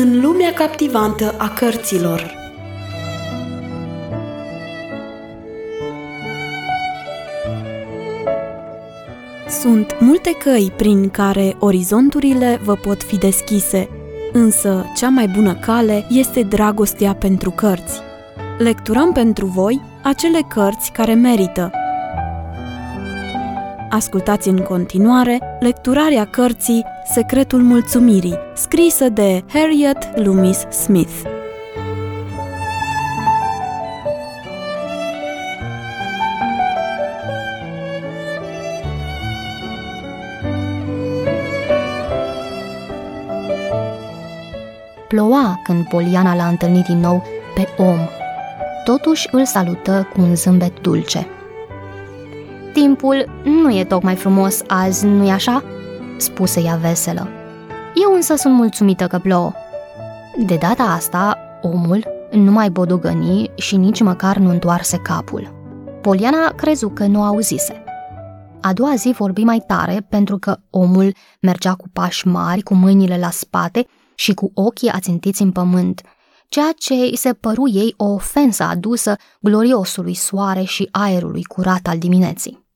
în lumea captivantă a cărților. Sunt multe căi prin care orizonturile vă pot fi deschise, însă cea mai bună cale este dragostea pentru cărți. Lecturăm pentru voi acele cărți care merită. Ascultați în continuare lecturarea cărții Secretul Mulțumirii, scrisă de Harriet Loomis Smith. Ploua când Poliana l-a întâlnit din nou pe om. Totuși îl salută cu un zâmbet dulce. Timpul nu e tocmai frumos azi, nu-i așa?" spuse ea veselă. Eu însă sunt mulțumită că plouă. De data asta, omul nu mai bodogăni și nici măcar nu întoarse capul. Poliana crezu că nu auzise. A doua zi vorbi mai tare pentru că omul mergea cu pași mari, cu mâinile la spate și cu ochii ațintiți în pământ, ceea ce îi se păru ei o ofensă adusă gloriosului soare și aerului curat al dimineții.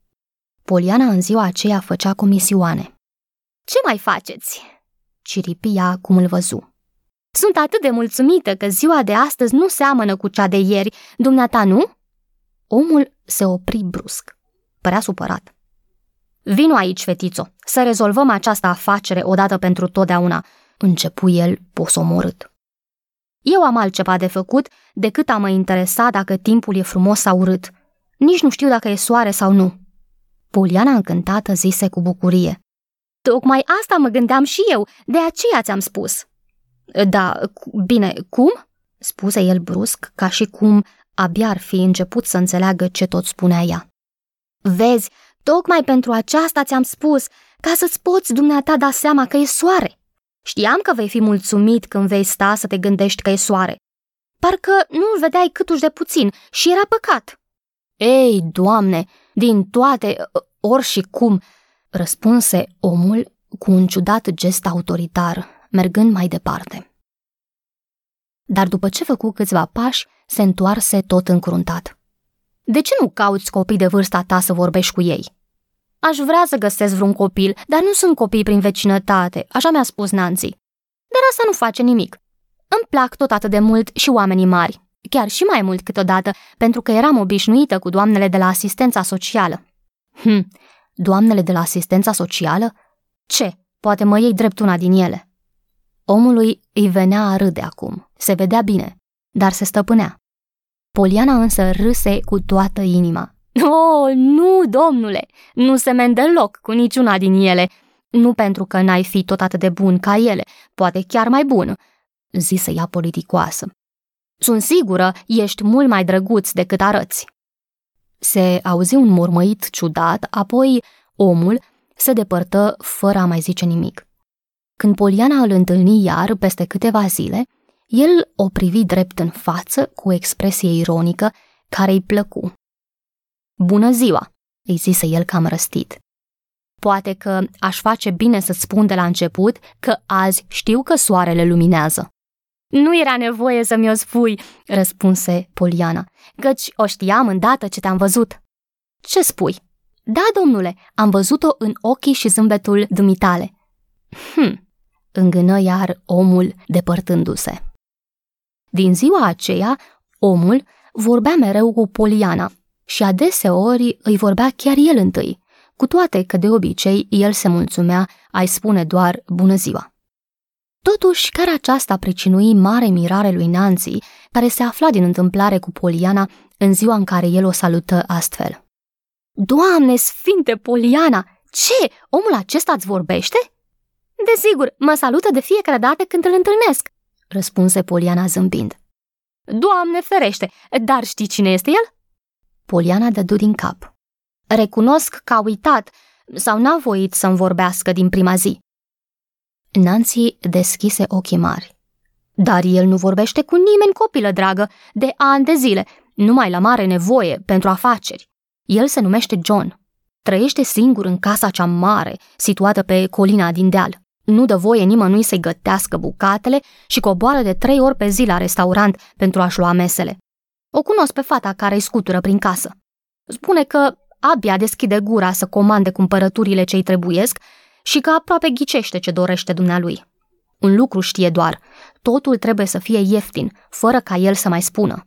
Poliana în ziua aceea făcea comisioane. Ce mai faceți?" ciripia cum îl văzu. Sunt atât de mulțumită că ziua de astăzi nu seamănă cu cea de ieri, dumneata nu?" Omul se opri brusc. Părea supărat. Vino aici, fetițo, să rezolvăm această afacere odată pentru totdeauna, începu el posomorât. Eu am altceva de făcut decât a mă interesa dacă timpul e frumos sau urât. Nici nu știu dacă e soare sau nu. Poliana încântată zise cu bucurie. Tocmai asta mă gândeam și eu, de aceea ți-am spus. Da, bine, cum? spuse el brusc, ca și cum abia ar fi început să înțeleagă ce tot spunea ea. Vezi, tocmai pentru aceasta ți-am spus, ca să-ți poți dumneata da seama că e soare. Știam că vei fi mulțumit când vei sta să te gândești că e soare. Parcă nu-l vedeai câtuși de puțin și era păcat. Ei, doamne, din toate, ori și cum, răspunse omul cu un ciudat gest autoritar, mergând mai departe. Dar după ce făcu câțiva pași, se întoarse tot încruntat. De ce nu cauți copii de vârsta ta să vorbești cu ei? Aș vrea să găsesc vreun copil, dar nu sunt copii prin vecinătate, așa mi-a spus Nancy. Dar asta nu face nimic. Îmi plac tot atât de mult și oamenii mari, chiar și mai mult câteodată, pentru că eram obișnuită cu doamnele de la asistența socială. Hm, doamnele de la asistența socială? Ce, poate mă iei drept una din ele. Omului îi venea a râde acum, se vedea bine, dar se stăpânea. Poliana însă râse cu toată inima. Oh, nu, domnule, nu se deloc cu niciuna din ele. Nu pentru că n-ai fi tot atât de bun ca ele, poate chiar mai bun, zise ea politicoasă. Sunt sigură, ești mult mai drăguț decât arăți. Se auzi un murmăit ciudat, apoi omul se depărtă fără a mai zice nimic. Când Poliana îl întâlni iar peste câteva zile, el o privi drept în față cu o expresie ironică care îi plăcu. Bună ziua, îi zise el cam răstit. Poate că aș face bine să-ți spun de la început că azi știu că soarele luminează. Nu era nevoie să mi-o spui, răspunse Poliana, căci o știam îndată ce te-am văzut. Ce spui? Da, domnule, am văzut-o în ochii și zâmbetul dumitale. Hm, îngână iar omul depărtându-se. Din ziua aceea, omul vorbea mereu cu Poliana și adeseori îi vorbea chiar el întâi, cu toate că de obicei el se mulțumea ai spune doar bună ziua. Totuși, chiar aceasta pricinui mare mirare lui Nancy, care se afla din întâmplare cu Poliana în ziua în care el o salută astfel. Doamne sfinte, Poliana! Ce? Omul acesta îți vorbește? Desigur, mă salută de fiecare dată când îl întâlnesc, răspunse Poliana zâmbind. Doamne ferește, dar știi cine este el? Poliana dădu din cap. Recunosc că a uitat sau n-a voit să-mi vorbească din prima zi. Nancy deschise ochii mari. Dar el nu vorbește cu nimeni, copilă dragă, de ani de zile, numai la mare nevoie pentru afaceri. El se numește John. Trăiește singur în casa cea mare, situată pe colina din deal. Nu dă voie nimănui să-i gătească bucatele și coboară de trei ori pe zi la restaurant pentru a-și lua mesele. O cunosc pe fata care îi scutură prin casă. Spune că abia deschide gura să comande cumpărăturile ce-i trebuiesc și că aproape ghicește ce dorește dumnealui. Un lucru știe doar, totul trebuie să fie ieftin, fără ca el să mai spună.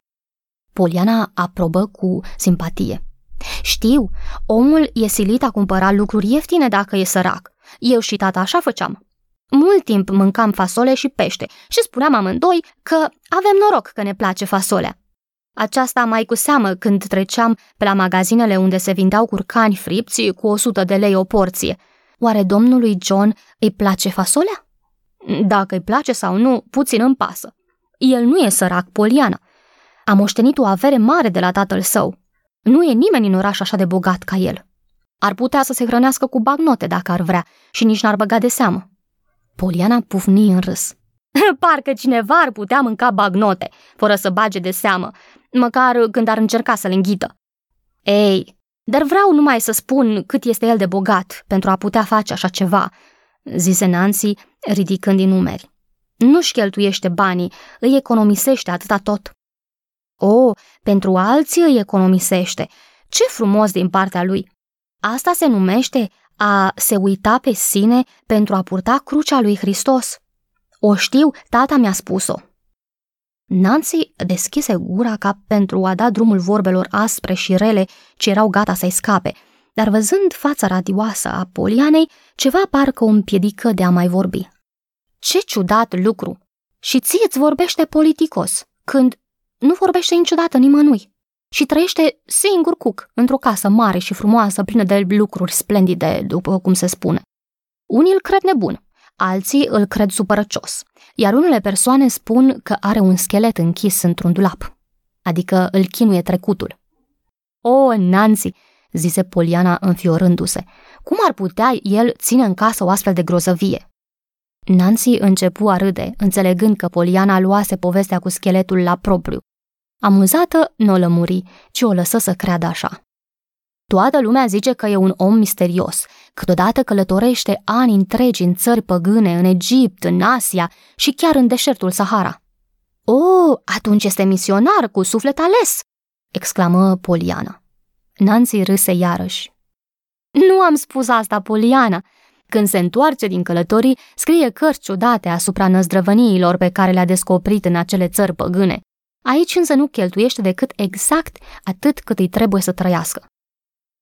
Poliana aprobă cu simpatie. Știu, omul e silit a cumpăra lucruri ieftine dacă e sărac. Eu și tata așa făceam. Mult timp mâncam fasole și pește și spuneam amândoi că avem noroc că ne place fasolea. Aceasta mai cu seamă când treceam pe la magazinele unde se vindeau curcani fripți cu 100 de lei o porție. Oare domnului John îi place fasolea? Dacă îi place sau nu, puțin îmi pasă. El nu e sărac, Poliana. A moștenit o avere mare de la tatăl său. Nu e nimeni în oraș așa de bogat ca el. Ar putea să se hrănească cu bagnote dacă ar vrea și nici n-ar băga de seamă. Poliana pufni în râs. Parcă cineva ar putea mânca bagnote, fără să bage de seamă, măcar când ar încerca să le înghită. Ei, dar vreau numai să spun cât este el de bogat pentru a putea face așa ceva, zise Nancy, ridicând din numeri. Nu-și cheltuiește banii, îi economisește atâta tot. O, pentru alții îi economisește. Ce frumos din partea lui! Asta se numește a se uita pe sine pentru a purta crucea lui Hristos. O știu, tata mi-a spus-o. Nancy deschise gura ca pentru a da drumul vorbelor aspre și rele ce erau gata să-i scape, dar văzând fața radioasă a Polianei, ceva parcă o împiedică de a mai vorbi. Ce ciudat lucru! Și ție îți vorbește politicos, când nu vorbește niciodată nimănui și trăiește singur cuc într-o casă mare și frumoasă, plină de lucruri splendide, după cum se spune. Unii îl cred nebun, alții îl cred supărăcios, iar unele persoane spun că are un schelet închis într-un dulap, adică îl chinuie trecutul. O, Nancy, zise Poliana înfiorându-se, cum ar putea el ține în casă o astfel de grozăvie? Nancy începu a râde, înțelegând că Poliana luase povestea cu scheletul la propriu. Amuzată, nu o lămuri, ci o lăsă să creadă așa. Toată lumea zice că e un om misterios, câteodată călătorește ani întregi în țări păgâne, în Egipt, în Asia și chiar în deșertul Sahara. O, atunci este misionar cu suflet ales!" exclamă Poliana. Nancy râse iarăși. Nu am spus asta, Poliana. Când se întoarce din călătorii, scrie cărți ciudate asupra năzdrăvăniilor pe care le-a descoperit în acele țări păgâne. Aici însă nu cheltuiește decât exact atât cât îi trebuie să trăiască.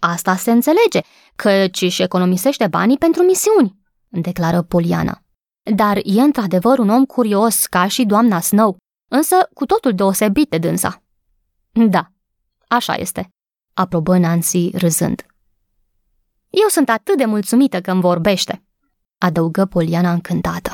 Asta se înțelege, căci își economisește banii pentru misiuni, declară Poliana. Dar e într-adevăr un om curios ca și doamna Snow, însă cu totul deosebit de dânsa. Da, așa este, aprobă Nancy râzând. Eu sunt atât de mulțumită că îmi vorbește, adăugă Poliana încântată.